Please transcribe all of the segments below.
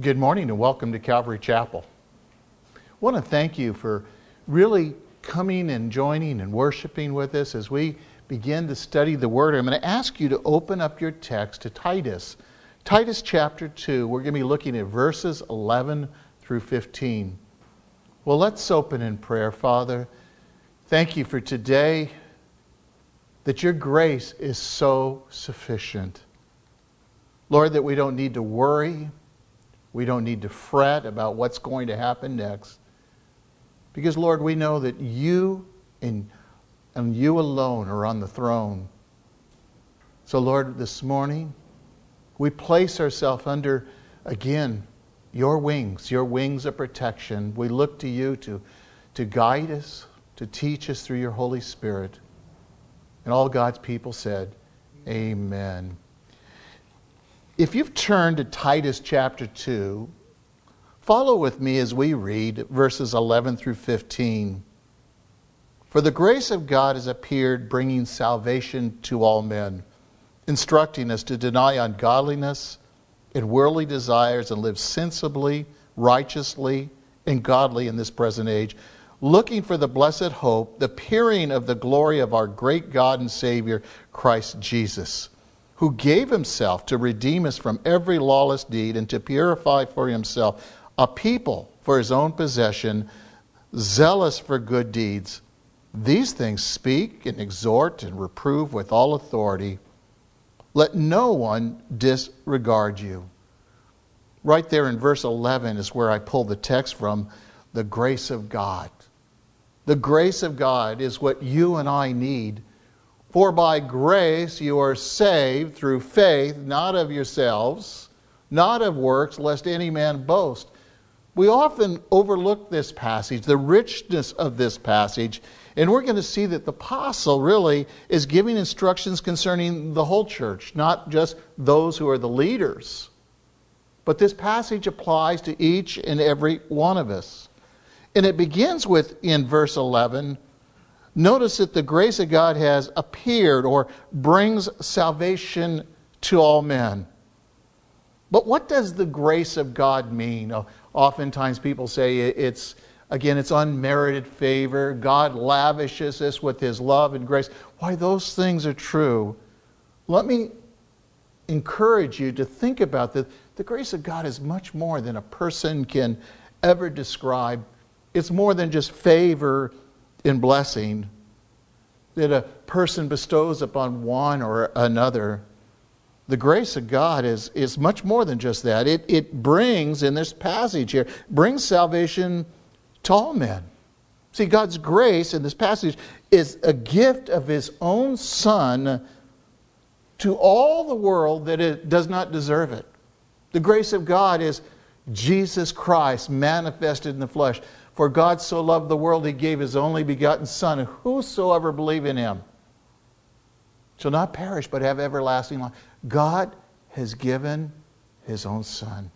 Good morning and welcome to Calvary Chapel. I want to thank you for really coming and joining and worshiping with us as we begin to study the Word. I'm going to ask you to open up your text to Titus. Titus chapter 2, we're going to be looking at verses 11 through 15. Well, let's open in prayer. Father, thank you for today, that your grace is so sufficient. Lord, that we don't need to worry we don't need to fret about what's going to happen next. Because, Lord, we know that you and, and you alone are on the throne. So, Lord, this morning, we place ourselves under, again, your wings, your wings of protection. We look to you to, to guide us, to teach us through your Holy Spirit. And all God's people said, Amen. If you've turned to Titus chapter 2, follow with me as we read verses 11 through 15. For the grace of God has appeared, bringing salvation to all men, instructing us to deny ungodliness and worldly desires and live sensibly, righteously, and godly in this present age, looking for the blessed hope, the appearing of the glory of our great God and Savior, Christ Jesus who gave himself to redeem us from every lawless deed and to purify for himself a people for his own possession, zealous for good deeds. These things speak and exhort and reprove with all authority. Let no one disregard you. Right there in verse 11 is where I pull the text from the grace of God. The grace of God is what you and I need for by grace you are saved through faith, not of yourselves, not of works, lest any man boast. We often overlook this passage, the richness of this passage, and we're going to see that the apostle really is giving instructions concerning the whole church, not just those who are the leaders. But this passage applies to each and every one of us. And it begins with, in verse 11, Notice that the grace of God has appeared or brings salvation to all men. But what does the grace of God mean? Oh, oftentimes people say it's, again, it's unmerited favor. God lavishes us with his love and grace. Why, those things are true. Let me encourage you to think about that. The grace of God is much more than a person can ever describe. It's more than just favor in blessing that a person bestows upon one or another. The grace of God is, is much more than just that. It, it brings, in this passage here, brings salvation to all men. See, God's grace in this passage is a gift of His own Son to all the world that it does not deserve it. The grace of God is Jesus Christ manifested in the flesh. For God so loved the world, he gave his only begotten Son, and whosoever believe in him shall not perish but have everlasting life. God has given his own Son.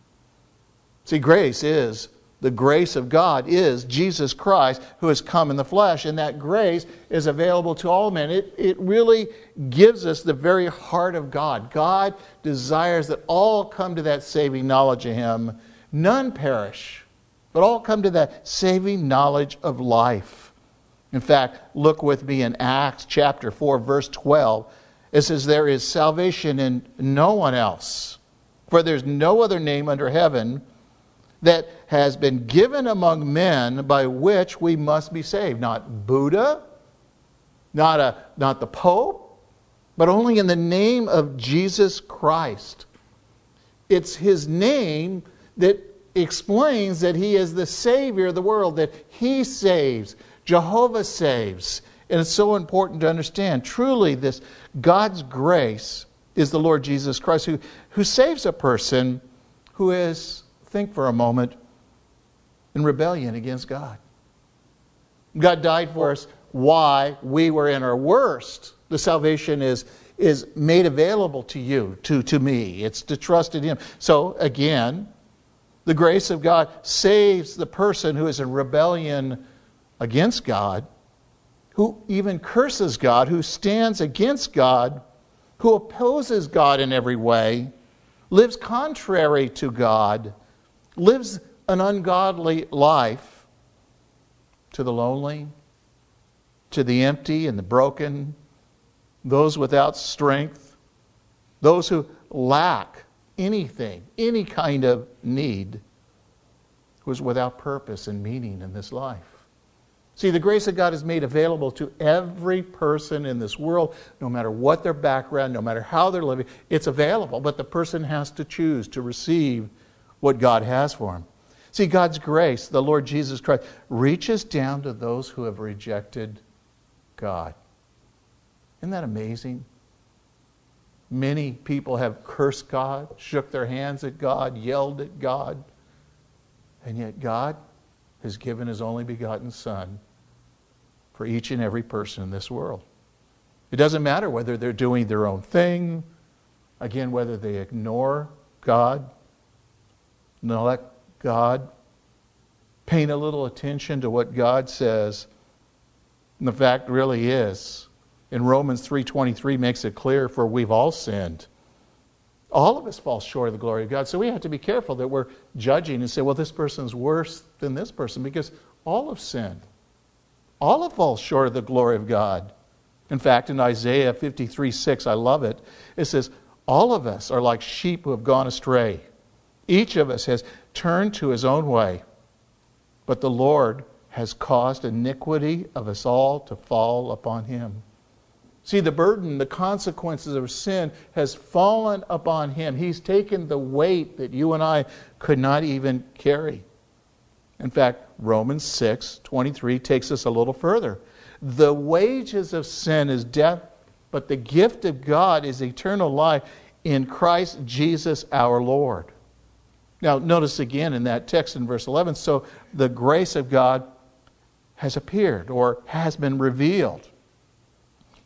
See, grace is the grace of God is Jesus Christ who has come in the flesh, and that grace is available to all men. It, it really gives us the very heart of God. God desires that all come to that saving knowledge of Him, none perish but all come to that saving knowledge of life. In fact, look with me in Acts chapter 4, verse 12. It says, There is salvation in no one else, for there's no other name under heaven that has been given among men by which we must be saved. Not Buddha, not, a, not the Pope, but only in the name of Jesus Christ. It's his name that explains that he is the Savior of the world, that he saves, Jehovah saves. And it's so important to understand. Truly, this God's grace is the Lord Jesus Christ who, who saves a person who is, think for a moment, in rebellion against God. God died for us why we were in our worst. The salvation is, is made available to you, to, to me. It's to trust in Him. So, again, the grace of God saves the person who is in rebellion against God, who even curses God, who stands against God, who opposes God in every way, lives contrary to God. lives an ungodly life to the lonely, to the empty and the broken, those without strength, those who lack anything, any kind of need, was without purpose and meaning in this life. See, the grace of God is made available to every person in this world, no matter what their background, no matter how they're living. It's available, but the person has to choose to receive what God has for him. See, God's grace, the Lord Jesus Christ, reaches down to those who have rejected God. Isn't that amazing? Many people have cursed God, shook their hands at God, yelled at God, and yet God has given His only begotten Son for each and every person in this world. It doesn't matter whether they're doing their own thing, again, whether they ignore God, neglect God, paying a little attention to what God says. And the fact really is, in Romans 3:23 makes it clear for we've all sinned. All of us fall short of the glory of God. So we have to be careful that we're judging and say, well, this person's worse than this person because all have sinned. All have fallen short of the glory of God. In fact, in Isaiah 53 6, I love it. It says, All of us are like sheep who have gone astray. Each of us has turned to his own way, but the Lord has caused iniquity of us all to fall upon him. See, the burden, the consequences of sin has fallen upon him. He's taken the weight that you and I could not even carry. In fact, Romans 6 23 takes us a little further. The wages of sin is death, but the gift of God is eternal life in Christ Jesus our Lord. Now, notice again in that text in verse 11 so the grace of God has appeared or has been revealed.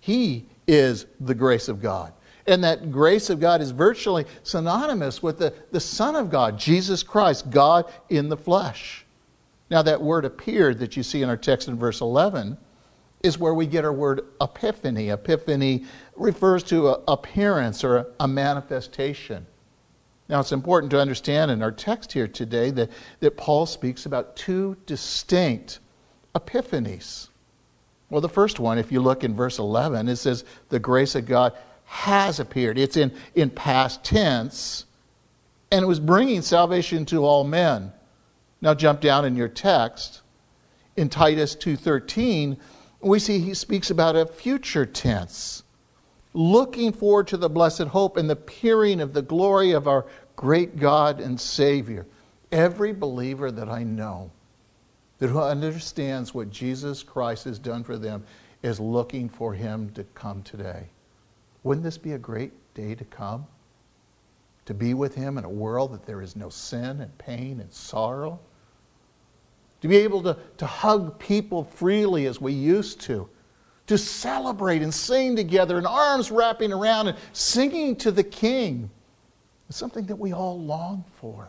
He is the grace of God. And that grace of God is virtually synonymous with the, the Son of God, Jesus Christ, God in the flesh. Now, that word appeared that you see in our text in verse 11 is where we get our word epiphany. Epiphany refers to an appearance or a manifestation. Now, it's important to understand in our text here today that, that Paul speaks about two distinct epiphanies. Well, the first one, if you look in verse 11, it says, The grace of God has appeared. It's in, in past tense, and it was bringing salvation to all men. Now jump down in your text. In Titus 2:13, we see he speaks about a future tense, looking forward to the blessed hope and the appearing of the glory of our great God and Savior. Every believer that I know that who understands what Jesus Christ has done for them is looking for him to come today. Wouldn't this be a great day to come? To be with him in a world that there is no sin and pain and sorrow? to be able to, to hug people freely as we used to, to celebrate and sing together and arms wrapping around and singing to the King. It's something that we all long for.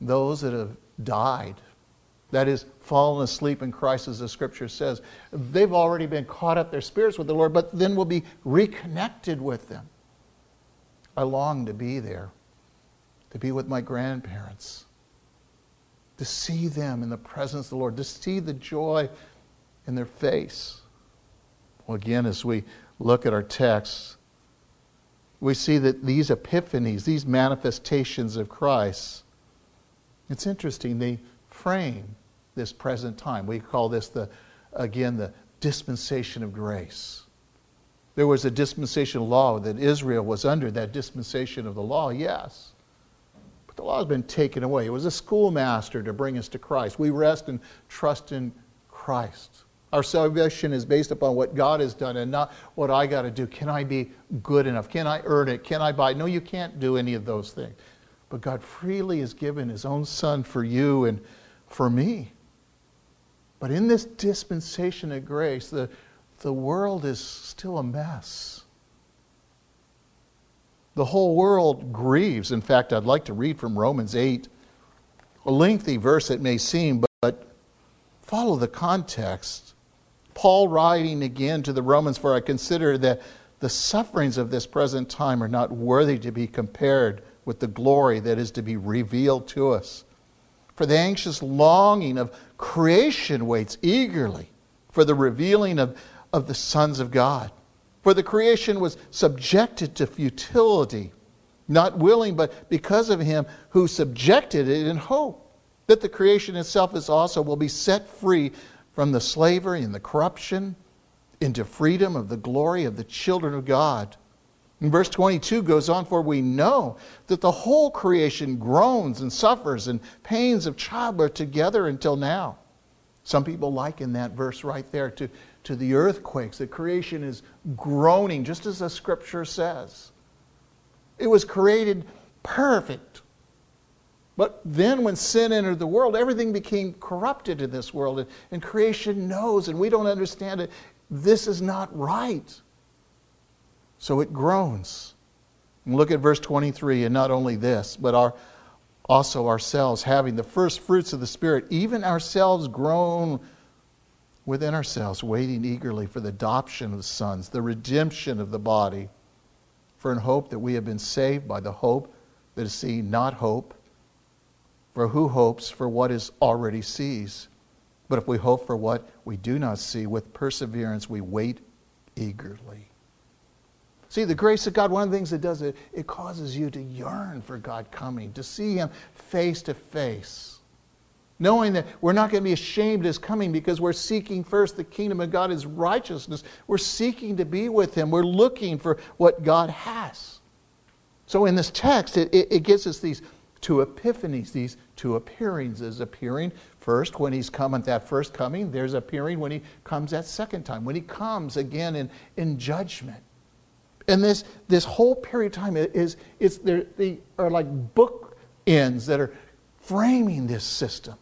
Those that have died, that is, fallen asleep in Christ, as the scripture says, they've already been caught up their spirits with the Lord, but then will be reconnected with them. I long to be there, to be with my grandparents to see them in the presence of the Lord, to see the joy in their face. Well, again, as we look at our text, we see that these epiphanies, these manifestations of Christ, it's interesting, they frame this present time. We call this the, again, the dispensation of grace. There was a dispensation law that Israel was under, that dispensation of the law, yes. But the law has been taken away. It was a schoolmaster to bring us to Christ. We rest and trust in Christ. Our salvation is based upon what God has done and not what I got to do. Can I be good enough? Can I earn it? Can I buy it? No, you can't do any of those things. But God freely has given His own Son for you and for me. But in this dispensation of grace, the, the world is still a mess. The whole world grieves. In fact, I'd like to read from Romans 8, a lengthy verse it may seem, but follow the context. Paul writing again to the Romans, for I consider that the sufferings of this present time are not worthy to be compared with the glory that is to be revealed to us. For the anxious longing of creation waits eagerly for the revealing of, of the sons of God. For the creation was subjected to futility, not willing, but because of him who subjected it in hope that the creation itself is also will be set free from the slavery and the corruption into freedom of the glory of the children of God. And verse 22 goes on, for we know that the whole creation groans and suffers and pains of childbirth together until now. Some people liken that verse right there to, to the earthquakes. The creation is groaning, just as the scripture says. It was created perfect. But then, when sin entered the world, everything became corrupted in this world. And, and creation knows, and we don't understand it. This is not right. So it groans. And look at verse 23, and not only this, but our, also ourselves, having the first fruits of the Spirit, even ourselves groan within ourselves, waiting eagerly for the adoption of sons, the redemption of the body. For in hope that we have been saved by the hope that is seen, not hope. For who hopes for what is already sees? But if we hope for what we do not see, with perseverance we wait eagerly. See, the grace of God, one of the things it does, it, it causes you to yearn for God coming, to see Him face to face. Knowing that we're not going to be ashamed of His coming because we're seeking first the kingdom of God, His righteousness. We're seeking to be with Him. We're looking for what God has. So in this text, it, it, it gives us these two epiphanies, these two appearings. There's appearing first when he's come at that first coming. There's appearing when he comes that second time, when he comes again in, in judgment. And this, this whole period of time is, is they are like book ends that are framing this system.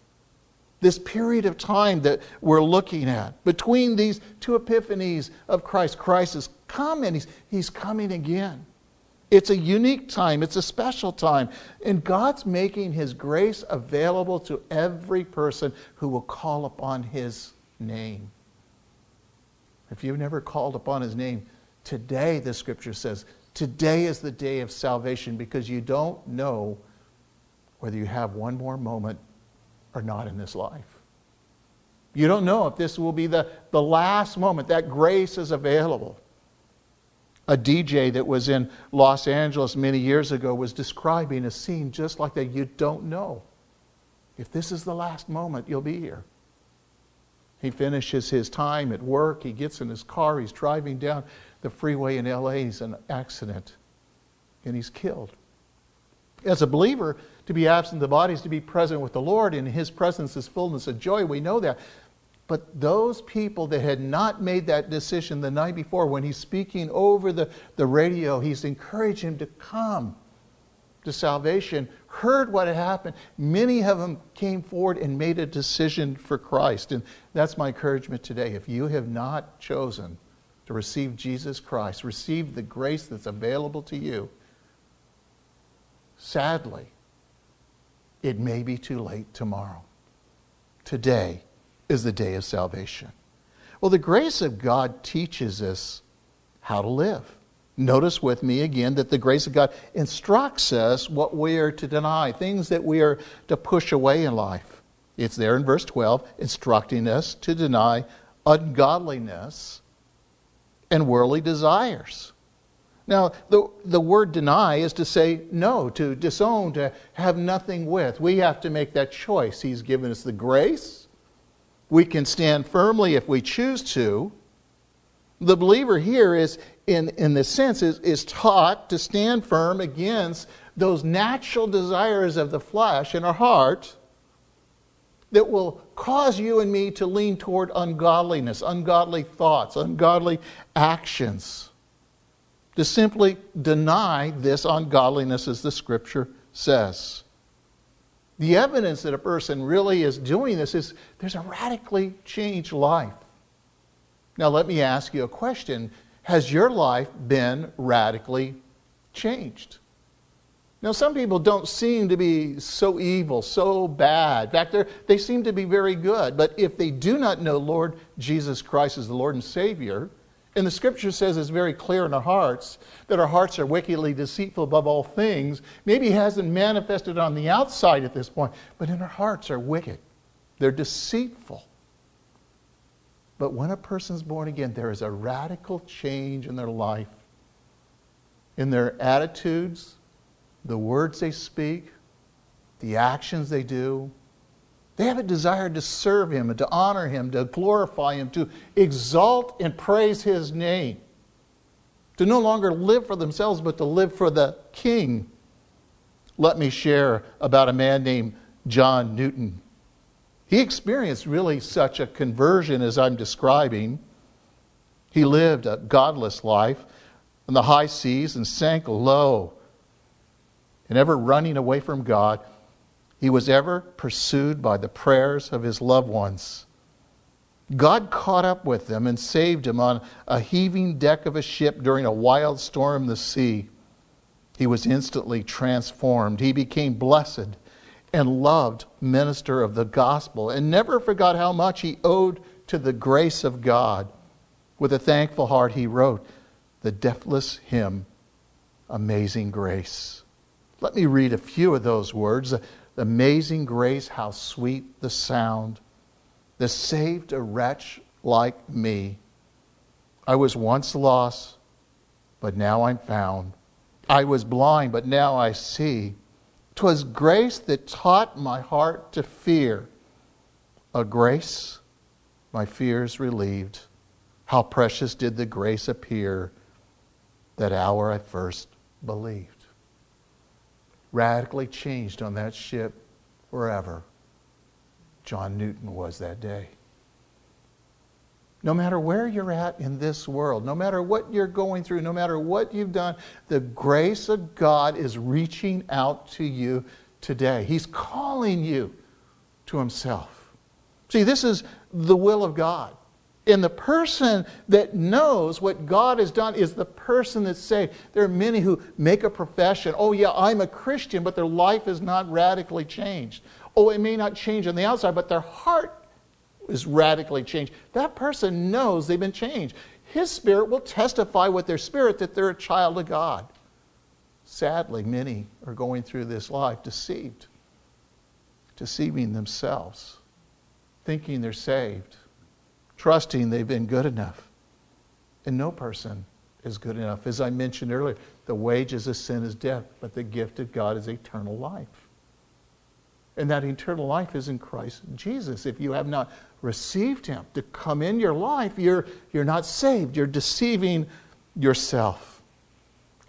This period of time that we're looking at. Between these two epiphanies of Christ, Christ has come and he's, he's coming again. It's a unique time, it's a special time. And God's making His grace available to every person who will call upon His name. If you've never called upon His name, Today, the scripture says, today is the day of salvation because you don't know whether you have one more moment or not in this life. You don't know if this will be the, the last moment. That grace is available. A DJ that was in Los Angeles many years ago was describing a scene just like that. You don't know. If this is the last moment, you'll be here. He finishes his time at work. He gets in his car. He's driving down the freeway in LA. is an accident and he's killed. As a believer, to be absent the body is to be present with the Lord. In his presence is fullness of joy. We know that. But those people that had not made that decision the night before, when he's speaking over the, the radio, he's encouraging him to come to salvation, heard what had happened. Many of them came forward and made a decision for Christ. And that's my encouragement today. If you have not chosen to receive Jesus Christ, receive the grace that's available to you, sadly, it may be too late tomorrow. Today is the day of salvation. Well, the grace of God teaches us how to live. Notice with me again that the grace of God instructs us what we are to deny, things that we are to push away in life. It's there in verse 12, instructing us to deny ungodliness and worldly desires. Now, the, the word deny is to say no, to disown, to have nothing with. We have to make that choice. He's given us the grace. We can stand firmly if we choose to. The believer here is, in, in this sense, is, is taught to stand firm against those natural desires of the flesh in our heart that will cause you and me to lean toward ungodliness, ungodly thoughts, ungodly actions. To simply deny this ungodliness, as the scripture says. The evidence that a person really is doing this is there's a radically changed life. Now, let me ask you a question Has your life been radically changed? Now, some people don't seem to be so evil, so bad. In fact, they seem to be very good. But if they do not know Lord Jesus Christ as the Lord and Savior, And the scripture says it's very clear in our hearts that our hearts are wickedly deceitful above all things. Maybe it hasn't manifested on the outside at this point, but in our hearts are wicked. They're deceitful. But when a person's born again, there is a radical change in their life, in their attitudes, the words they speak, the actions they do, they have a desire to serve Him and to honor Him, to glorify Him, to exalt and praise His name. To no longer live for themselves, but to live for the King. Let me share about a man named John Newton. He experienced really such a conversion as I'm describing. He lived a godless life on the high seas and sank low and ever running away from God. He was ever pursued by the prayers of his loved ones. God caught up with them and saved him on a heaving deck of a ship during a wild storm in the sea. He was instantly transformed. He became blessed and loved minister of the gospel and never forgot how much he owed to the grace of God. With a thankful heart, he wrote the deathless hymn, Amazing Grace. Let me read a few of those words. Amazing grace, how sweet the sound that saved a wretch like me. I was once lost, but now I'm found. I was blind, but now I see. 'Twas grace that taught my heart to fear. A grace my fears relieved. How precious did the grace appear that hour I first believed radically changed on that ship forever. John Newton was that day. No matter where you're at in this world, no matter what you're going through, no matter what you've done, the grace of God is reaching out to you today. He's calling you to Himself. See, this is the will of God. And the person that knows what God has done is the person that's saved. There are many who make a profession, oh, yeah, I'm a Christian, but their life is not radically changed. Oh, it may not change on the outside, but their heart is radically changed. That person knows they've been changed. His spirit will testify with their spirit that they're a child of God. Sadly, many are going through this life deceived, deceiving themselves, thinking they're saved trusting they've been good enough. And no person is good enough. As I mentioned earlier, the wages of sin is death, but the gift of God is eternal life. And that eternal life is in Christ Jesus. If you have not received Him to come in your life, you're, you're not saved. You're deceiving yourself.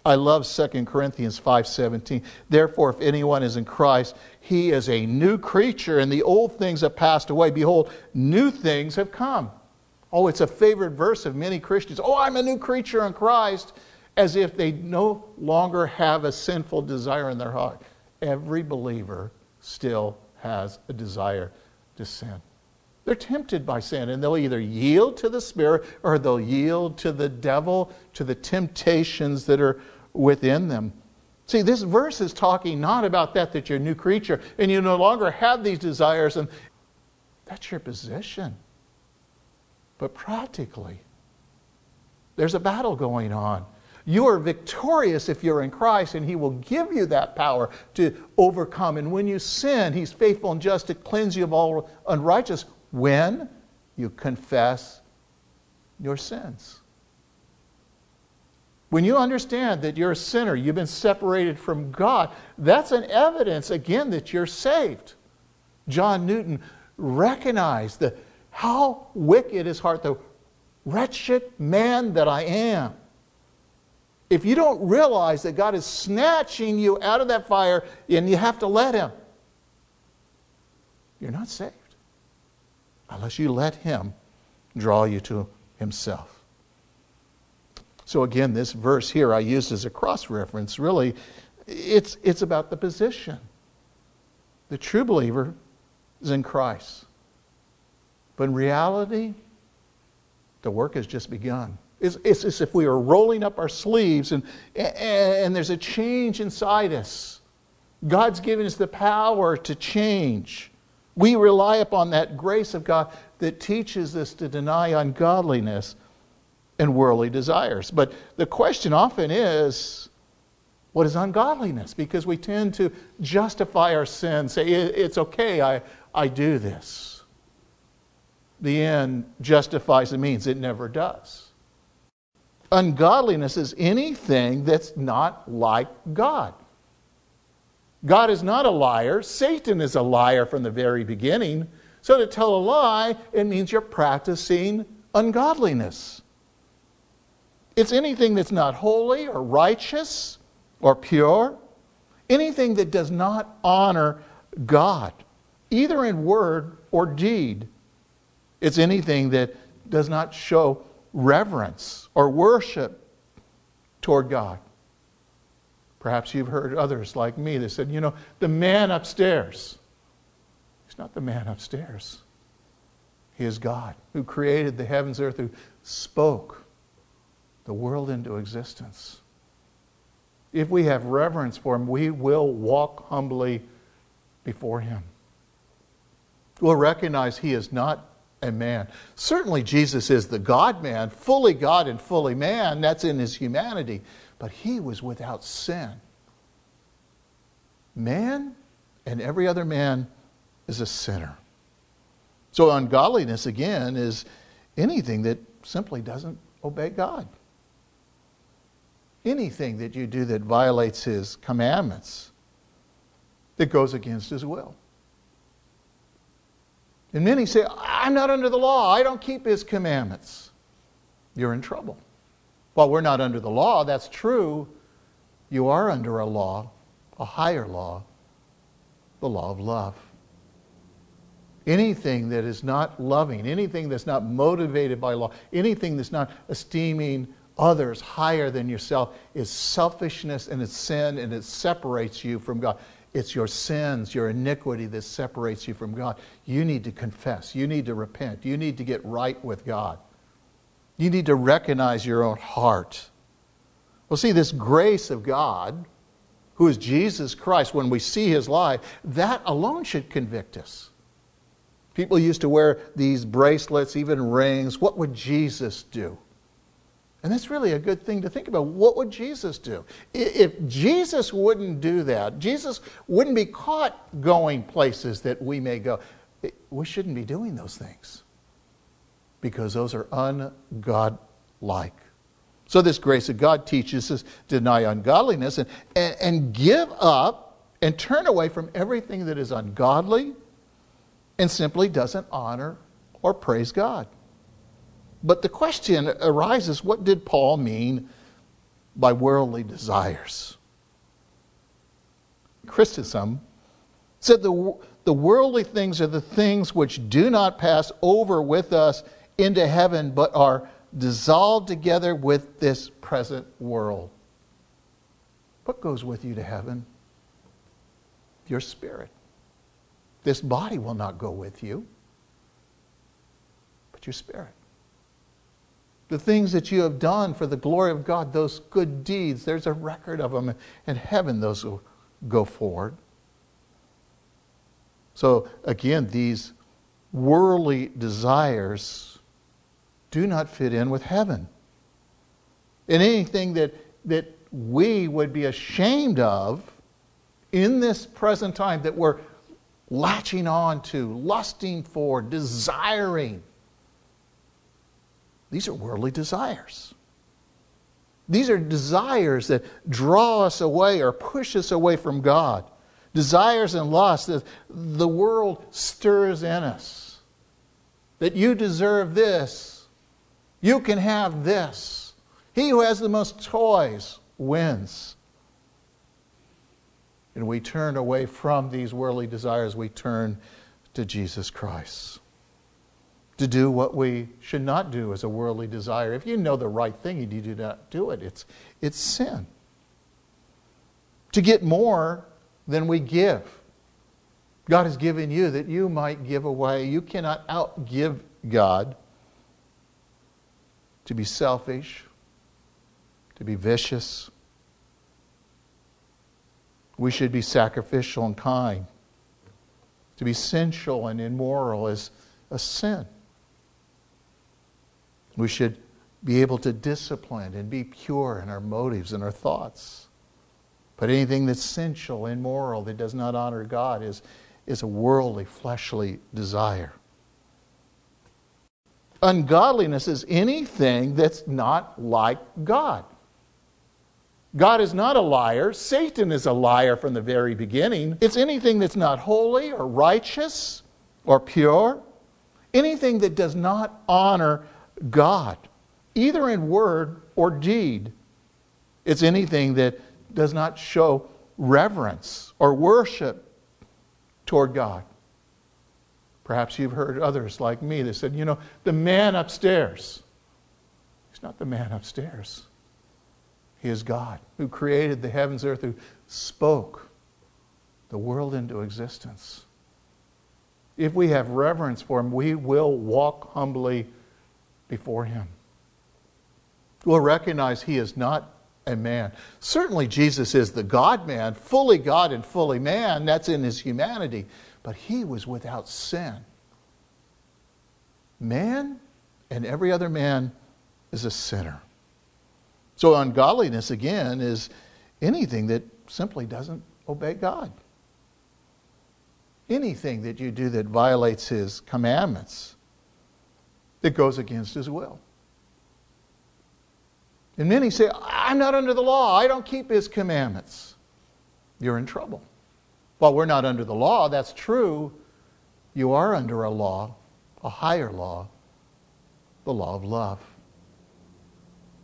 I love 2 Corinthians 5:17. Therefore, if anyone is in Christ, he is a new creature, and the old things have passed away. Behold, new things have come. Oh, it's a favorite verse of many Christians. Oh, I'm a new creature in Christ, as if they no longer have a sinful desire in their heart. Every believer still has a desire to sin. They're tempted by sin, and they'll either yield to the Spirit or they'll yield to the devil, to the temptations that are within them. See, this verse is talking not about that, that you're a new creature and you no longer have these desires, and that's your position. But practically, there's a battle going on. You are victorious if you're in Christ, and He will give you that power to overcome. And when you sin, He's faithful and just to cleanse you of all unrighteousness when you confess your sins. When you understand that you're a sinner, you've been separated from God, that's an evidence, again, that you're saved. John Newton recognized the how wicked is heart, the wretched man that I am. If you don't realize that God is snatching you out of that fire and you have to let Him, you're not saved unless you let Him draw you to Himself. So, again, this verse here I used as a cross reference really, it's, it's about the position. The true believer is in Christ. But in reality, the work has just begun. It's, it's as if we are rolling up our sleeves and, and there's a change inside us. God's given us the power to change. We rely upon that grace of God that teaches us to deny ungodliness and worldly desires. But the question often is what is ungodliness? Because we tend to justify our sin, say, it's okay, I, I do this. The end justifies the means, it never does. Ungodliness is anything that's not like God. God is not a liar. Satan is a liar from the very beginning. So to tell a lie, it means you're practicing ungodliness. It's anything that's not holy or righteous or pure, anything that does not honor God, either in word or deed. It's anything that does not show reverence or worship toward God. Perhaps you've heard others like me that said, you know, the man upstairs. He's not the man upstairs. He is God who created the heavens, earth, who spoke the world into existence. If we have reverence for him, we will walk humbly before him. We'll recognize he is not a man. Certainly, Jesus is the God man, fully God and fully man. That's in his humanity but he was without sin. Man and every other man is a sinner. So, ungodliness, again, is anything that simply doesn't obey God. Anything that you do that violates his commandments, that goes against his will. And many say, I'm not under the law, I don't keep his commandments. You're in trouble. While we're not under the law, that's true. You are under a law, a higher law, the law of love. Anything that is not loving, anything that's not motivated by law, anything that's not esteeming others higher than yourself is selfishness and it's sin and it separates you from God. It's your sins, your iniquity that separates you from God. You need to confess. You need to repent. You need to get right with God. You need to recognize your own heart. Well, see, this grace of God, who is Jesus Christ, when we see his life, that alone should convict us. People used to wear these bracelets, even rings. What would Jesus do? And that's really a good thing to think about. What would Jesus do? If Jesus wouldn't do that, Jesus wouldn't be caught going places that we may go. We shouldn't be doing those things because those are ungodlike. So, this grace of God teaches us to deny ungodliness and, and, and give up and turn away from everything that is ungodly and simply doesn't honor or praise God. But the question arises what did Paul mean by worldly desires? Chrysostom said the, the worldly things are the things which do not pass over with us into heaven, but are dissolved together with this present world. What goes with you to heaven? Your spirit. This body will not go with you, but your spirit. The things that you have done for the glory of God, those good deeds, there's a record of them. In heaven, those will go forward. So, again, these worldly desires do not fit in with heaven. And anything that, that we would be ashamed of in this present time that we're latching on to, lusting for, desiring, these are worldly desires. These are desires that draw us away or push us away from God. Desires and lusts that the world stirs in us. That you deserve this, you can have this. He who has the most toys wins. And we turn away from these worldly desires, we turn to Jesus Christ. To do what we should not do as a worldly desire. If you know the right thing and you do not do it, it's, it's sin. To get more than we give. God has given you that you might give away. You cannot outgive God to be selfish, to be vicious. We should be sacrificial and kind. To be sensual and immoral is a sin. We should be able to discipline and be pure in our motives and our thoughts. But anything that's sensual, immoral, that does not honor God is, is a worldly, fleshly desire. Ungodliness is anything that's not like God. God is not a liar. Satan is a liar from the very beginning. It's anything that's not holy or righteous or pure, anything that does not honor God, either in word or deed. It's anything that does not show reverence or worship toward God. Perhaps you've heard others like me that said, you know, the man upstairs. He's not the man upstairs. He is God who created the heavens, earth, who spoke the world into existence. If we have reverence for Him, we will walk humbly before Him. We'll recognize He is not a man. Certainly, Jesus is the God man, fully God and fully man. That's in His humanity. But He was without sin. Man and every other man is a sinner. So, ungodliness, again, is anything that simply doesn't obey God. Anything that you do that violates His commandments, that goes against His will. And many say, I'm not under the law, I don't keep His commandments. You're in trouble. While we're not under the law, that's true. You are under a law, a higher law, the law of love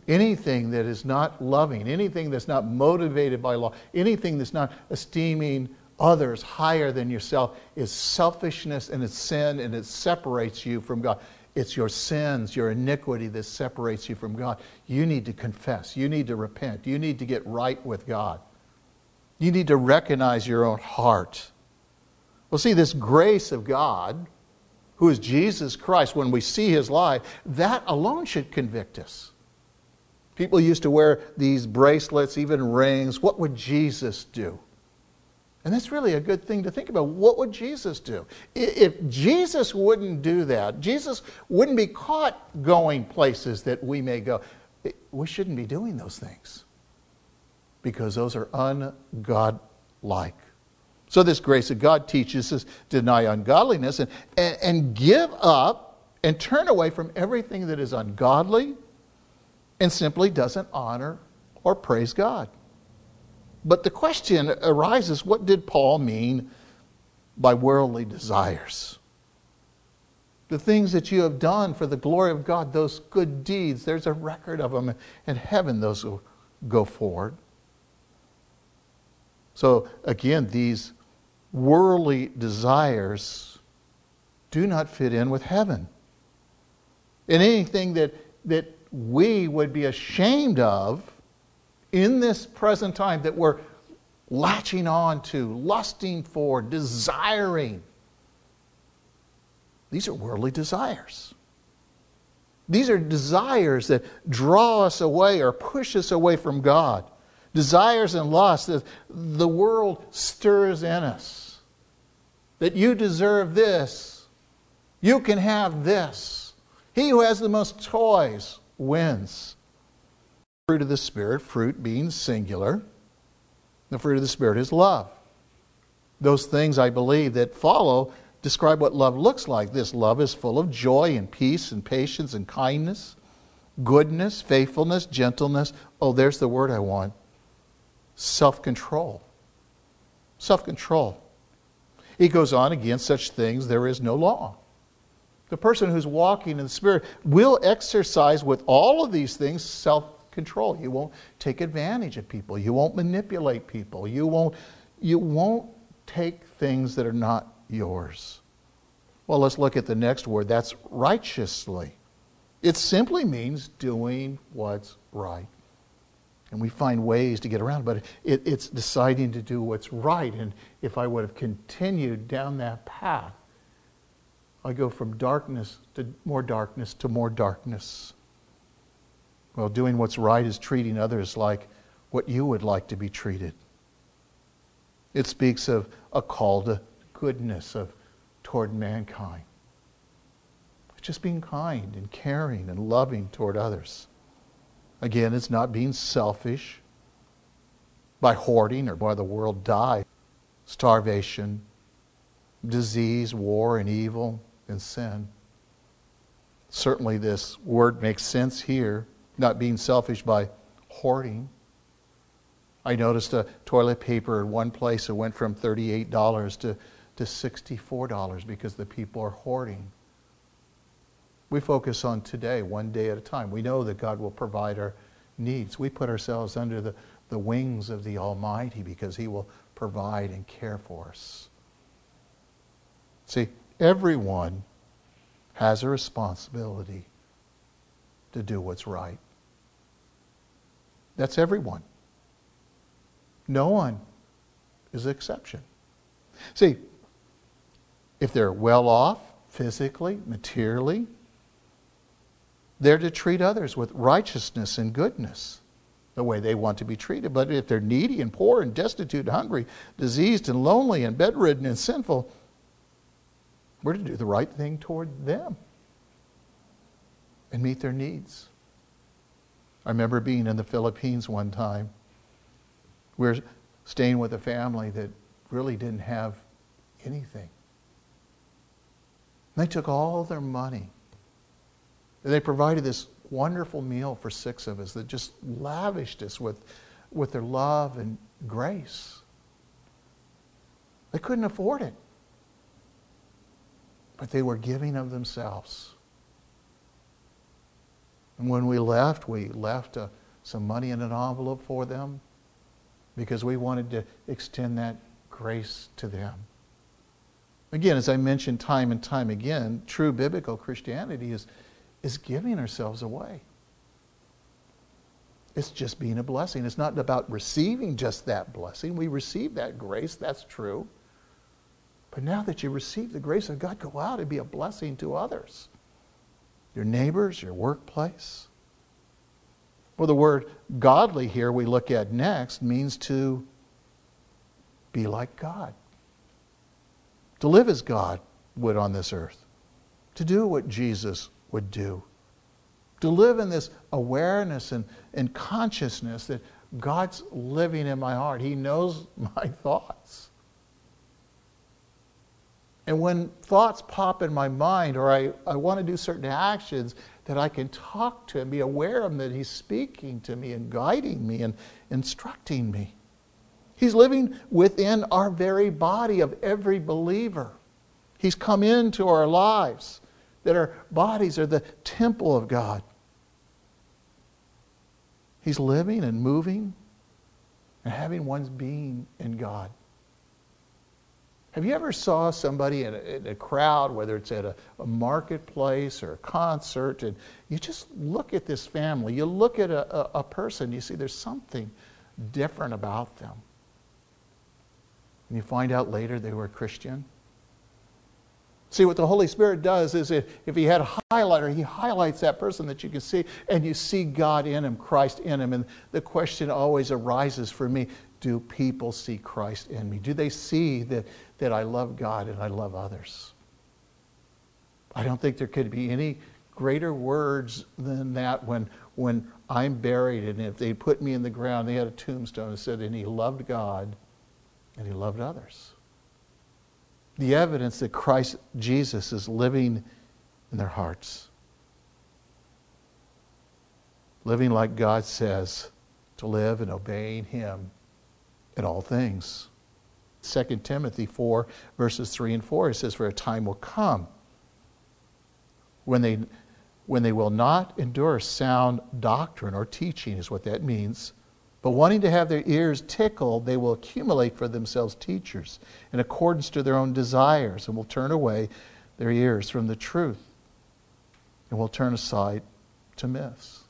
anything that is not loving, anything that's not motivated by law, anything that's not esteeming others higher than yourself is selfishness and it's sin and it separates you from God. It's your sins, your iniquity that separates you from God. You need to confess. You need to repent. You need to get right with God. You need to recognize your own heart. Well, see, this grace of God, who is Jesus Christ, when we see his life, that alone should convict us. People used to wear these bracelets, even rings. What would Jesus do? And that's really a good thing to think about. What would Jesus do? If Jesus wouldn't do that, Jesus wouldn't be caught going places that we may go. We shouldn't be doing those things because those are ungodlike. So, this grace of God teaches us to deny ungodliness and, and, and give up and turn away from everything that is ungodly and simply doesn't honor or praise God. But the question arises what did Paul mean by worldly desires? The things that you have done for the glory of God, those good deeds, there's a record of them in heaven, those will go forward. So, again, these worldly desires do not fit in with heaven. And anything that, that we would be ashamed of in this present time that we're latching on to, lusting for, desiring. These are worldly desires. These are desires that draw us away or push us away from God. Desires and lusts that the world stirs in us. That you deserve this. You can have this. He who has the most toys wins. Fruit of the Spirit, fruit being singular, the fruit of the Spirit is love. Those things I believe that follow describe what love looks like. This love is full of joy and peace and patience and kindness, goodness, faithfulness, gentleness. Oh, there's the word I want self control. Self control. He goes on, against such things there is no law. The person who's walking in the Spirit will exercise with all of these things self control. You won't take advantage of people. You won't manipulate people. You won't, you won't take things that are not yours. Well, let's look at the next word. That's righteously. It simply means doing what's right. And we find ways to get around, but it, it's deciding to do what's right. And if I would have continued down that path, I go from darkness to more darkness to more darkness. Well, doing what's right is treating others like what you would like to be treated. It speaks of a call to goodness of toward mankind. Just being kind and caring and loving toward others. Again, it's not being selfish by hoarding or by the world die. Starvation, disease, war, and evil and sin. Certainly, this word makes sense here, not being selfish by hoarding. I noticed a toilet paper in one place it went from $38 to, to $64 because the people are hoarding. We focus on today, one day at a time. We know that God will provide our needs. We put ourselves under the, the wings of the Almighty because He will provide and care for us. See, everyone has a responsibility to do what's right. That's everyone. No one is an exception. See, if they're well off physically, materially, they're to treat others with righteousness and goodness, the way they want to be treated. But if they're needy and poor and destitute hungry, diseased and lonely and bedridden and sinful, we're to do the right thing toward them and meet their needs. I remember being in the Philippines one time. We were staying with a family that really didn't have anything. They took all their money they provided this wonderful meal for six of us that just lavished us with, with their love and grace. They couldn't afford it, but they were giving of themselves. And when we left, we left uh, some money in an envelope for them because we wanted to extend that grace to them. Again, as I mentioned time and time again, true biblical Christianity is is giving ourselves away. It's just being a blessing. It's not about receiving just that blessing. We receive that grace, that's true. But now that you receive the grace of God, go out and be a blessing to others your neighbors, your workplace. Well, the word godly here we look at next means to be like God, to live as God would on this earth, to do what Jesus would do. To live in this awareness and, and consciousness that God's living in my heart. He knows my thoughts. And when thoughts pop in my mind or I, I want to do certain actions, that I can talk to him, be aware of him, that he's speaking to me and guiding me and instructing me. He's living within our very body of every believer. He's come into our lives that our bodies are the temple of God. He's living and moving and having one's being in God. Have you ever saw somebody in a, in a crowd, whether it's at a, a, marketplace or a concert, and you just look at this family, you look at a, a person, you see there's something different about them. And you find out later they were Christian. See, what the Holy Spirit does is if He had a highlighter, He highlights that person that you can see, and you see God in him, Christ in him. And the question always arises for me do people see Christ in me? Do they see that, that I love God and I love others? I don't think there could be any greater words than that when, when I'm buried and if they put me in the ground, they had a tombstone that said, and he loved God and he loved others the evidence that Christ Jesus is living in their hearts. Living like God says to live and obeying Him in all things. 2 Timothy 4, verses 3 and 4, it says, For a time will come when they, when they will not endure sound doctrine or teaching, is what that means but wanting to have their ears tickled, they will accumulate for themselves teachers in accordance to their own desires and will turn away their ears from the truth and will turn aside to myths.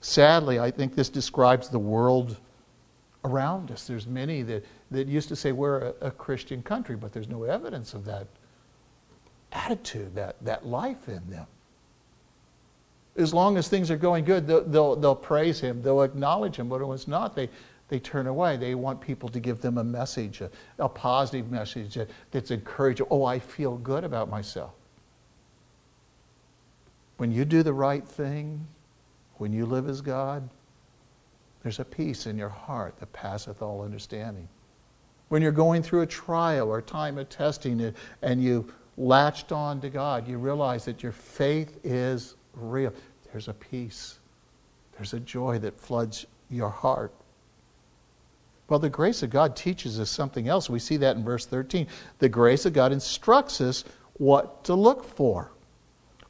Sadly, I think this describes the world around us. There's many that, that used to say we're a, a Christian country, but there's no evidence of that attitude, that, that life in them as long as things are going good, they'll, they'll, they'll, praise him, they'll acknowledge him. But when it's not, they, they turn away. They want people to give them a message, a, a positive message that, that's encouraging. Oh, I feel good about myself. When you do the right thing, when you live as God, there's a peace in your heart that passeth all understanding. When you're going through a trial or time of testing and you latched on to God, you realize that your faith is real. There's a peace, there's a joy that floods your heart. Well, the grace of God teaches us something else. We see that in verse 13. The grace of God instructs us what to look for.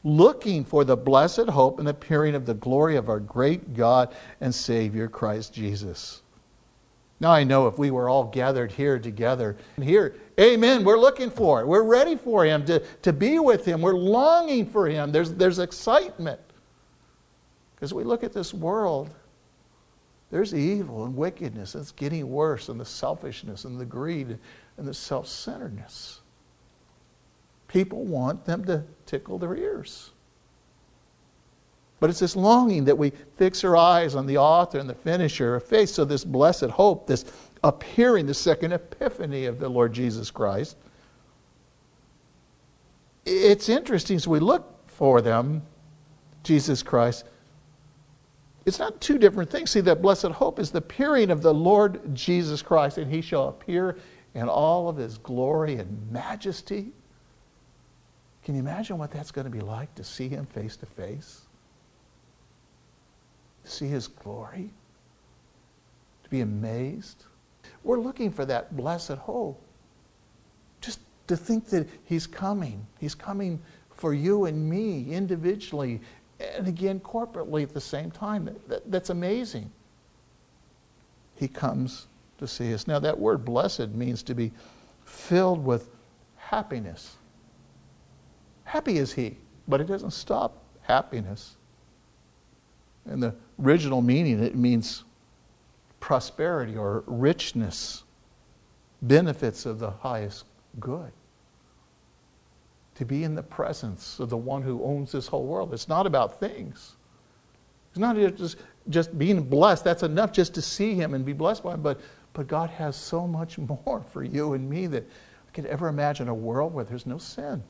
Looking for the blessed hope and appearing of the glory of our great God and Savior, Christ Jesus. Now, I know if we were all gathered here together, and here, amen, we're looking for it. We're ready for Him, to, to be with Him. We're longing for Him. There's, there's excitement. Because we look at this world, there's evil and wickedness. It's getting worse, and the selfishness and the greed and the self centeredness. People want them to tickle their ears. But it's this longing that we fix our eyes on the author and the finisher of faith. So, this blessed hope, this appearing, the second epiphany of the Lord Jesus Christ, it's interesting as we look for them, Jesus Christ. It's not two different things. See, that blessed hope is the appearing of the Lord Jesus Christ, and he shall appear in all of his glory and majesty. Can you imagine what that's going to be like to see him face to face? To see his glory, to be amazed. We're looking for that blessed hope. Just to think that he's coming. He's coming for you and me individually and again corporately at the same time. That, that, that's amazing. He comes to see us. Now, that word blessed means to be filled with happiness. Happy is he, but it doesn't stop happiness. In the original meaning, it means prosperity or richness, benefits of the highest good. To be in the presence of the one who owns this whole world. It's not about things. It's not just, just being blessed. That's enough just to see him and be blessed by him. But, but God has so much more for you and me that I could ever imagine a world where there's no sin.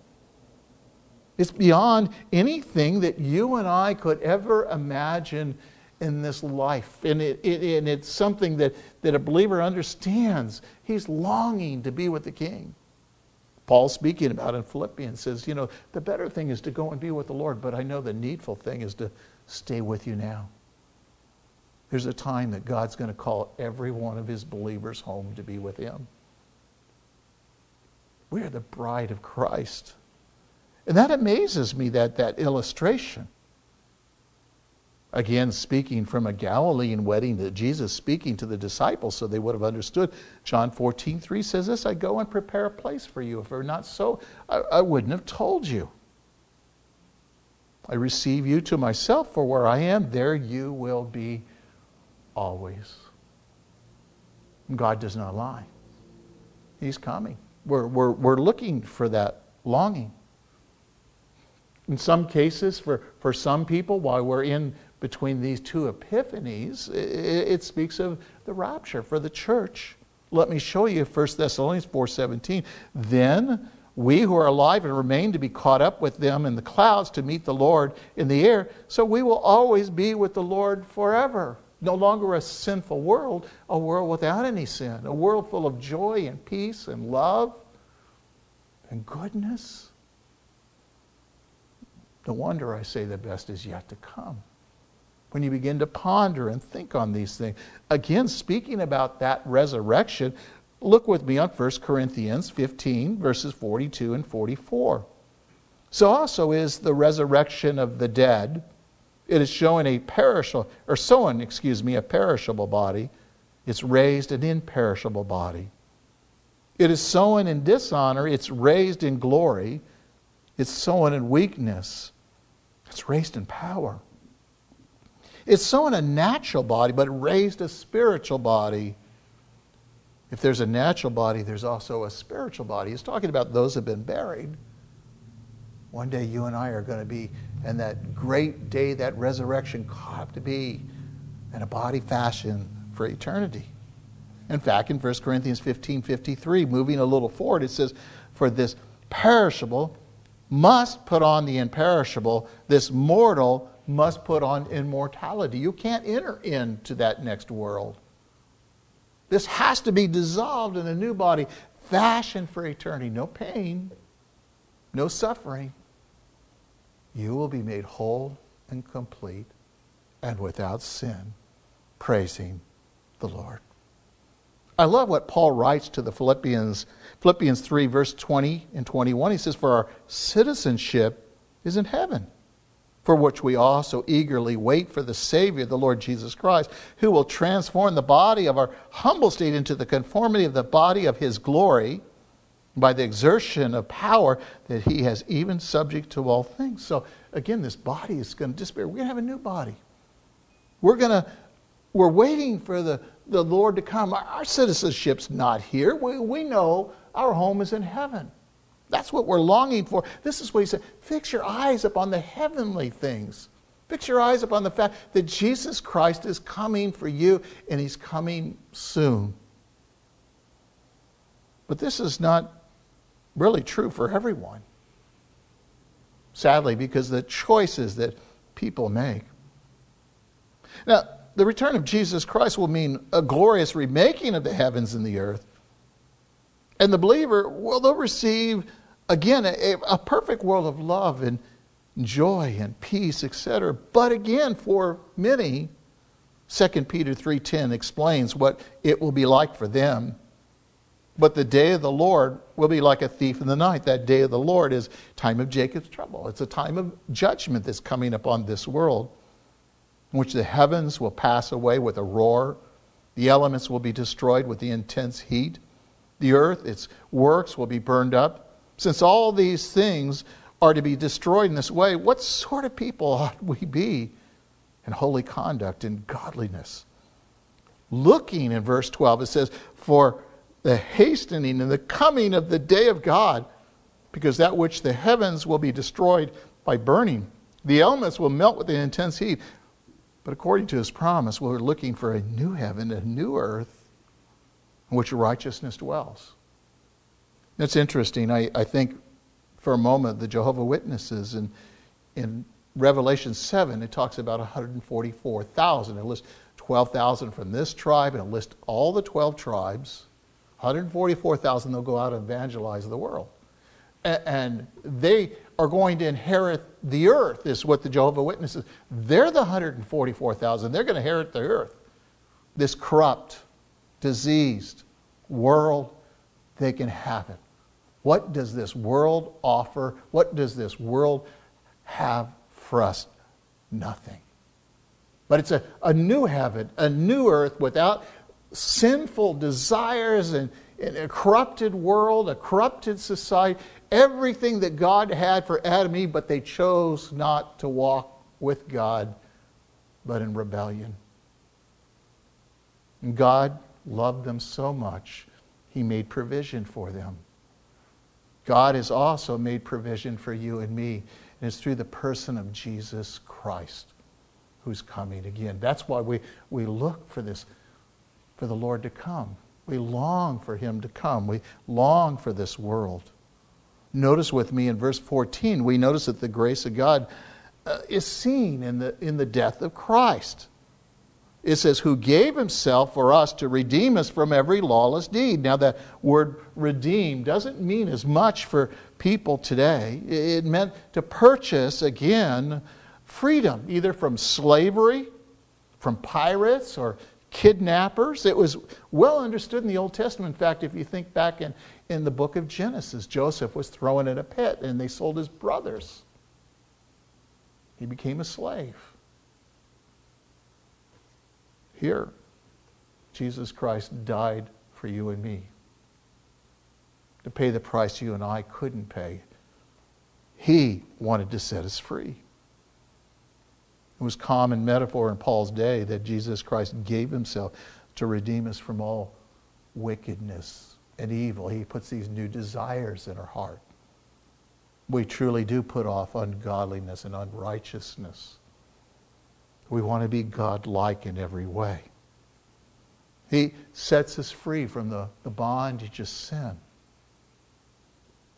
It's beyond anything that you and I could ever imagine in this life. And, it, it, and it's something that, that a believer understands. He's longing to be with the King. Paul, speaking about in Philippians, says, You know, the better thing is to go and be with the Lord, but I know the needful thing is to stay with you now. There's a time that God's going to call every one of his believers home to be with him. We are the bride of Christ. And that amazes me, that, that illustration. Again, speaking from a Galilean wedding that Jesus speaking to the disciples so they would have understood. John 14, 3 says this I go and prepare a place for you. If it were not so, I, I wouldn't have told you. I receive you to myself, for where I am, there you will be always. God does not lie. He's coming. We're, we're, we're looking for that longing. In some cases, for, for some people, while we're in between these two epiphanies, it, it speaks of the rapture for the church. Let me show you 1 Thessalonians 4:17. Then we who are alive and remain to be caught up with them in the clouds to meet the Lord in the air, so we will always be with the Lord forever. No longer a sinful world, a world without any sin, a world full of joy and peace and love and goodness. No wonder I say the best is yet to come when you begin to ponder and think on these things. Again, speaking about that resurrection, look with me on 1 Corinthians 15, verses 42 and 44. So also is the resurrection of the dead. It is showing a perishable, or sown, excuse me, a perishable body. It's raised an imperishable body. It is sown in dishonor. It's raised in glory. It's sown in weakness. It's raised in power. It's so in a natural body, but raised a spiritual body. If there's a natural body, there's also a spiritual body. He's talking about those who have been buried. One day you and I are going to be in that great day, that resurrection caught to be in a body fashion for eternity. In fact, in 1 Corinthians 15 53, moving a little forward, it says, For this perishable must put on the imperishable, this mortal must put on immortality. You can't enter into that next world. This has to be dissolved in a new body, fashioned for eternity. No pain, no suffering. You will be made whole and complete and without sin, praising the Lord. I love what Paul writes to the Philippians, Philippians 3, verse 20 and 21. He says, For our citizenship is in heaven, for which we also eagerly wait for the Savior, the Lord Jesus Christ, who will transform the body of our humble state into the conformity of the body of his glory by the exertion of power that he has even subject to all things. So again, this body is going to disappear. We're going to have a new body. We're going to, we're waiting for the, the Lord to come. Our, our citizenship's not here. We, we know our home is in heaven. That's what we're longing for. This is what he said fix your eyes upon the heavenly things. Fix your eyes upon the fact that Jesus Christ is coming for you and he's coming soon. But this is not really true for everyone. Sadly, because the choices that people make. Now, the return of Jesus Christ will mean a glorious remaking of the heavens and the earth. And the believer, well, they'll receive, again, a, a perfect world of love and joy and peace, etc. But again, for many, 2 Peter 3.10 explains what it will be like for them. But the day of the Lord will be like a thief in the night. That day of the Lord is time of Jacob's trouble. It's a time of judgment that's coming upon this world in which the heavens will pass away with a roar, the elements will be destroyed with the intense heat, the earth, its works will be burned up. Since all these things are to be destroyed in this way, what sort of people ought we be in holy conduct and godliness? Looking in verse 12, it says, For the hastening and the coming of the day of God, because that which the heavens will be destroyed by burning. The elements will melt with the intense heat. But according to his promise, we're looking for a new heaven, a new earth in which righteousness dwells. It's interesting. I, I think for a moment the Jehovah Witnesses in, in Revelation 7, it talks about 144,000. It lists 12,000 from this tribe, and it lists all the 12 tribes. 144,000, they'll go out and evangelize the world. And they are going to inherit the earth, is what the Jehovah Witnesses. They're the 144,000. They're going to inherit the earth. This corrupt, diseased world, they can have it. What does this world offer? What does this world have for us? Nothing. But it's a, a new heaven, a new earth without sinful desires and, and a corrupted world, a corrupted society everything that God had for Adam and Eve, but they chose not to walk with God, but in rebellion. And God loved them so much, He made provision for them. God has also made provision for you and me, and it's through the person of Jesus Christ who's coming again. That's why we, we look for this, for the Lord to come. We long for Him to come. We long for this world. Notice with me in verse 14, we notice that the grace of God uh, is seen in the, in the death of Christ. It says, Who gave himself for us to redeem us from every lawless deed. Now, that word redeem doesn't mean as much for people today. It meant to purchase again freedom, either from slavery, from pirates, or kidnappers. It was well understood in the Old Testament. In fact, if you think back in, in the book of Genesis, Joseph was thrown in a pit and they sold his brothers. He became a slave. Here, Jesus Christ died for you and me to pay the price you and I couldn't pay. He wanted to set us free. It was common metaphor in Paul's day that Jesus Christ gave himself to redeem us from all wickedness and evil. He puts these new desires in our heart. We truly do put off ungodliness and unrighteousness. We want to be God-like in every way. He sets us free from the, the bondage of sin.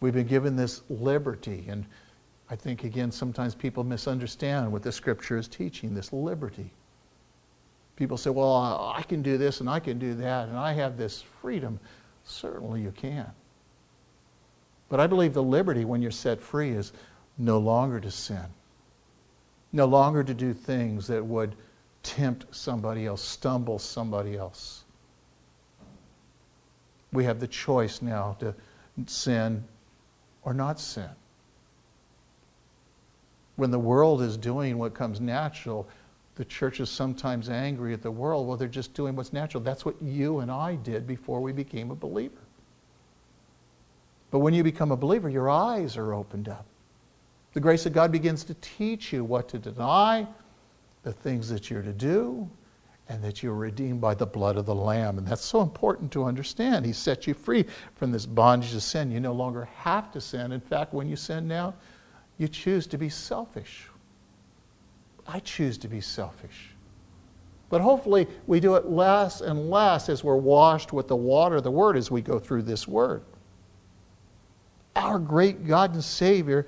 We've been given this liberty. And I think, again, sometimes people misunderstand what the scripture is teaching this liberty. People say, well, I can do this and I can do that, and I have this freedom. Certainly you can. But I believe the liberty when you're set free is no longer to sin, no longer to do things that would tempt somebody else, stumble somebody else. We have the choice now to sin or not sin. When the world is doing what comes natural, the church is sometimes angry at the world. Well, they're just doing what's natural. That's what you and I did before we became a believer. But when you become a believer, your eyes are opened up. The grace of God begins to teach you what to deny, the things that you're to do, and that you're redeemed by the blood of the Lamb. And that's so important to understand. He set you free from this bondage to sin. You no longer have to sin. In fact, when you sin now, you choose to be selfish. I choose to be selfish. But hopefully, we do it less and less as we're washed with the water of the Word as we go through this Word. Our great God and Savior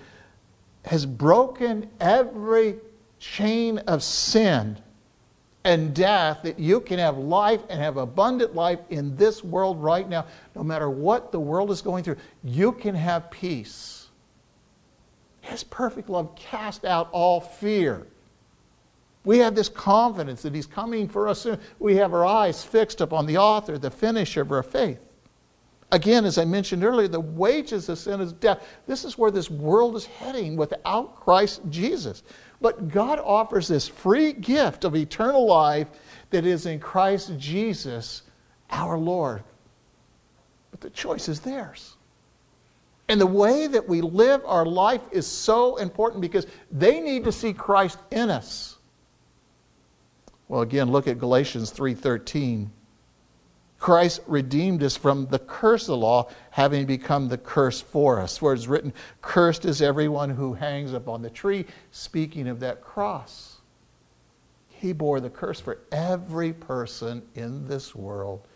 has broken every chain of sin and death that you can have life and have abundant life in this world right now. No matter what the world is going through, you can have peace. His perfect love cast out all fear. We have this confidence that He's coming for us soon. We have our eyes fixed upon the author, the finisher of our faith. Again, as I mentioned earlier, the wages of sin is death. This is where this world is heading without Christ Jesus. But God offers this free gift of eternal life that is in Christ Jesus, our Lord. But the choice is theirs. And the way that we live our life is so important because they need to see Christ in us. Well, again, look at Galatians 3:13. Christ redeemed us from the curse of the law, having become the curse for us. Where it's written, Cursed is everyone who hangs upon the tree, speaking of that cross. He bore the curse for every person in this world,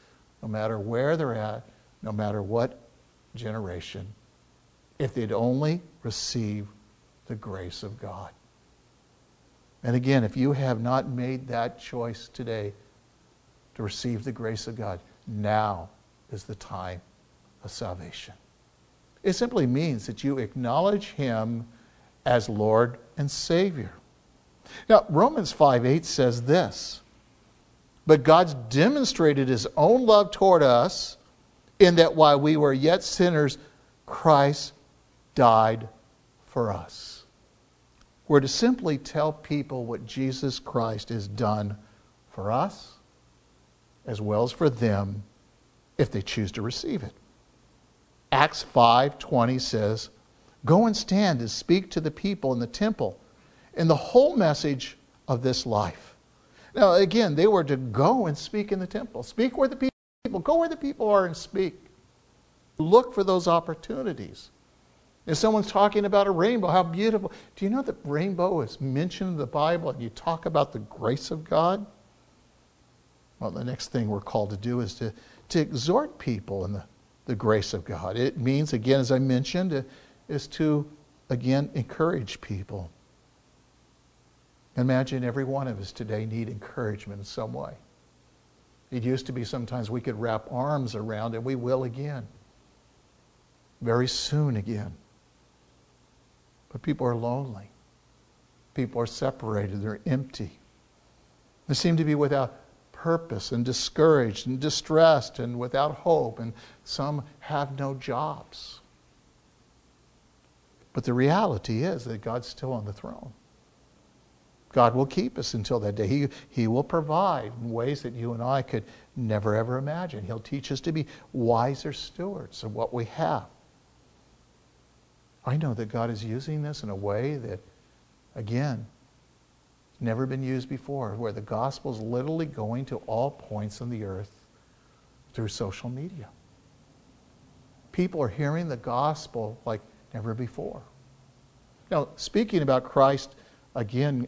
no matter where they're at, no matter what generation, if they'd only receive the grace of God. And again, if you have not made that choice today to receive the grace of God, now is the time of salvation. It simply means that you acknowledge Him as Lord and Savior. Now, Romans 5 8 says this But God's demonstrated His own love toward us in that while we were yet sinners, Christ died for us were to simply tell people what Jesus Christ has done for us as well as for them if they choose to receive it. Acts 5:20 says, "Go and stand and speak to the people in the temple in the whole message of this life." Now again, they were to go and speak in the temple. Speak where the people go where the people are and speak. Look for those opportunities. If someone's talking about a rainbow, how beautiful. Do you know that rainbow is mentioned in the Bible and you talk about the grace of God? Well, the next thing we're called to do is to, to exhort people in the, the grace of God. It means, again, as I mentioned, uh, is to, again, encourage people. Imagine every one of us today need encouragement in some way. It used to be sometimes we could wrap arms around, and we will again. Very soon again. But people are lonely. People are separated. They're empty. They seem to be without purpose and discouraged and distressed and without hope, and some have no jobs. But the reality is that God's still on the throne. God will keep us until that day. He, he will provide in ways that you and I could never ever imagine. He'll teach us to be wiser stewards of what we have. I know that God is using this in a way that, again, never been used before, where the gospel is literally going to all points on the earth through social media. People are hearing the gospel like never before. Now, speaking about Christ again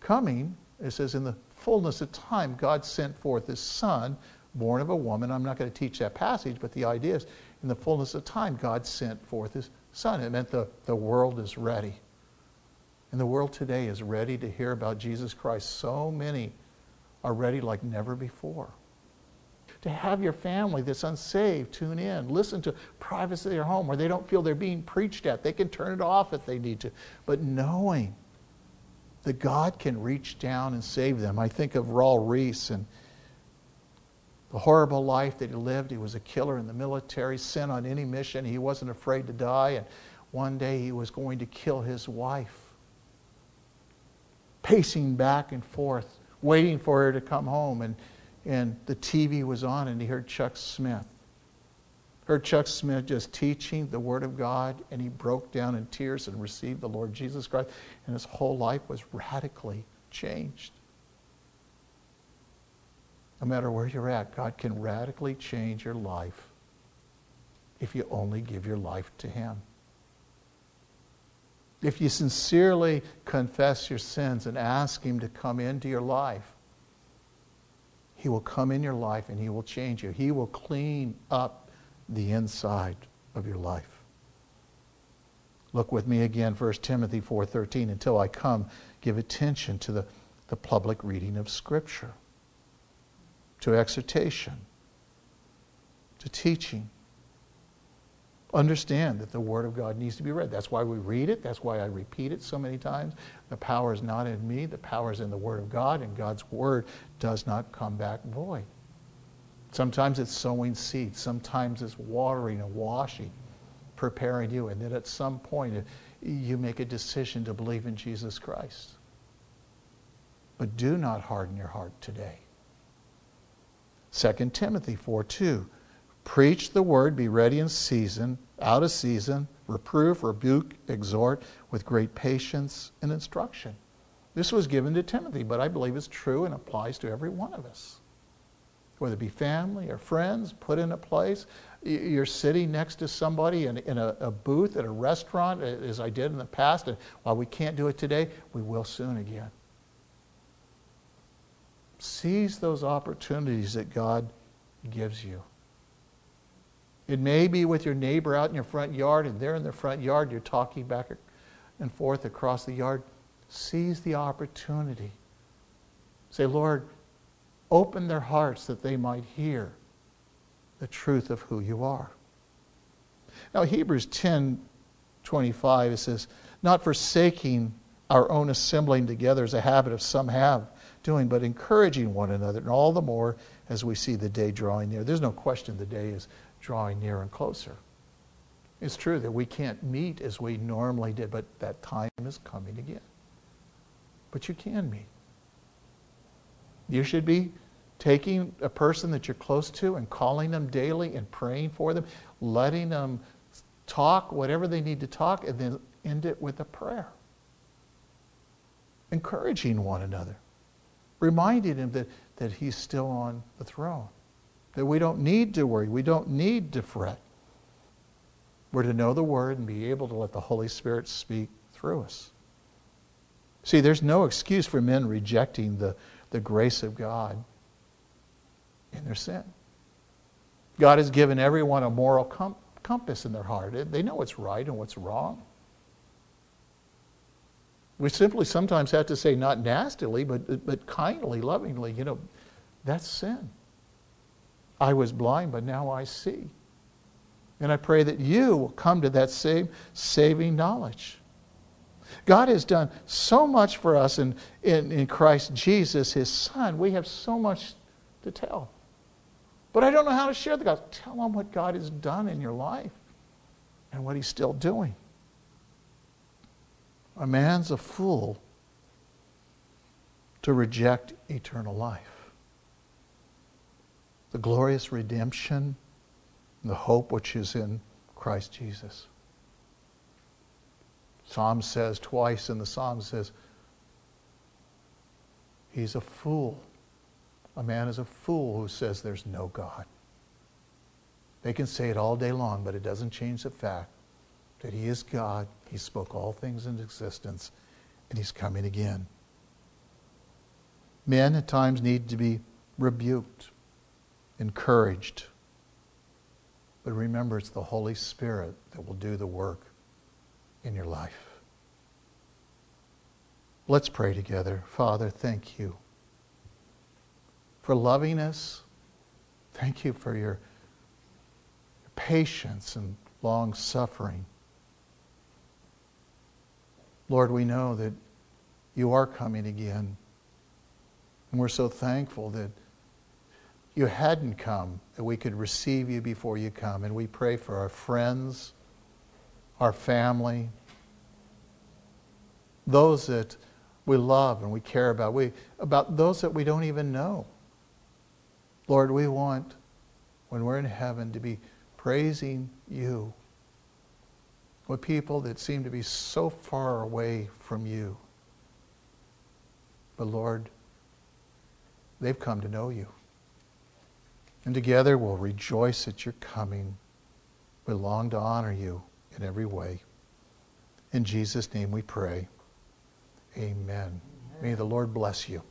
coming, it says, in the fullness of time, God sent forth his Son, born of a woman. I'm not going to teach that passage, but the idea is in the fullness of time, God sent forth his son. It meant the, the world is ready. And the world today is ready to hear about Jesus Christ. So many are ready like never before. To have your family that's unsaved tune in, listen to privacy of their home where they don't feel they're being preached at. They can turn it off if they need to. But knowing that God can reach down and save them. I think of Raul Ries and the horrible life that he lived. He was a killer in the military, sent on any mission. He wasn't afraid to die. And one day he was going to kill his wife, pacing back and forth, waiting for her to come home. And, and the TV was on, and he heard Chuck Smith. Heard Chuck Smith just teaching the Word of God, and he broke down in tears and received the Lord Jesus Christ, and his whole life was radically changed. No matter where you're at, God can radically change your life if you only give your life to Him. If you sincerely confess your sins and ask Him to come into your life, He will come in your life and He will change you. He will clean up the inside of your life. Look with me again, 1 Timothy 4.13. Until I come, give attention to the, the public reading of Scripture to exhortation, to teaching. Understand that the Word of God needs to be read. That's why we read it. That's why I repeat it so many times. The power is not in me, the power is in the Word of God, and God's Word does not come back void. Sometimes it's sowing seeds, sometimes it's watering and washing, preparing you, and then at some point you make a decision to believe in Jesus Christ. But do not harden your heart today. 2 Timothy 4 2. Preach the word, be ready in season, out of season, reprove, rebuke, exhort with great patience and instruction. This was given to Timothy, but I believe it's true and applies to every one of us. Whether it be family or friends, put in a place. You're sitting next to somebody in, in a, a booth at a restaurant, as I did in the past, and while we can't do it today, we will soon again. Seize those opportunities that God gives you. It may be with your neighbor out in your front yard, and they're in their front yard, you're talking back and forth across the yard. Seize the opportunity. Say, Lord, open their hearts that they might hear the truth of who you are. Now, Hebrews 10 25, it says, Not forsaking our own assembling together as a habit of some have doing, but encouraging one another, and all the more as we see the day drawing near. There's no question the day is drawing near and closer. It's true that we can't meet as we normally did, but that time is coming again. But you can meet. You should be taking a person that you're close to and calling them daily and praying for them, letting them talk whatever they need to talk, and then end it with a prayer. Encouraging one another reminding him that, that he's still on the throne. That we don't need to worry, we don't need to fret. We're to know the Word and be able to let the Holy Spirit speak through us. See, there's no excuse for men rejecting the, the grace of God in their sin. God has given everyone a moral com- compass in their heart. They know what's right and what's wrong. We simply sometimes have to say, not nastily, but, but kindly, lovingly, you know, that's sin. I was blind, but now I see. And I pray that you will come to that same saving knowledge. God has done so much for us in, in, in Christ Jesus, his Son. We have so much to tell. But I don't know how to share the gospel. Tell them what God has done in your life and what he's still doing. A man's a fool to reject eternal life. The glorious redemption, the hope which is in Christ Jesus. Psalm says twice in the Psalm says, he's a fool. A man is a fool who says there's no God. They can say it all day long, but it doesn't change the fact that He is God. He spoke all things into existence, and He's coming again. Men at times need to be rebuked, encouraged, But remember, it's the Holy Spirit that will do the work in your life. Let's pray together. Father, thank you for loving us. Thank you for your patience and long suffering. Lord, we know that you are coming again. And we're so thankful that you hadn't come, that we could receive you before you come. And we pray for our friends, our family, those that we love and we care about, we, about those that we don't even know. Lord, we want, when we're in heaven, to be praising you with people that seem to be so far away from you. But Lord, they've come to know you. And together we'll rejoice at your coming. We long to honor you in every way. In Jesus' name we pray. Amen. May the Lord bless you.